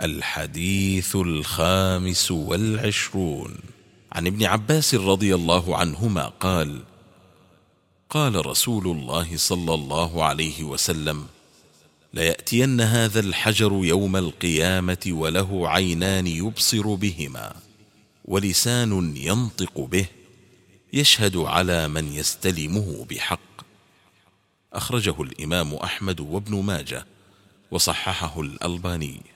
الحديث الخامس والعشرون. عن ابن عباس رضي الله عنهما قال قال رسول الله صلى الله عليه وسلم ليأتين هذا الحجر يوم القيامة وله عينان يبصر بهما ولسان ينطق به يشهد على من يستلمه بحق. أخرجه الإمام أحمد وابن ماجه وصححه الألباني.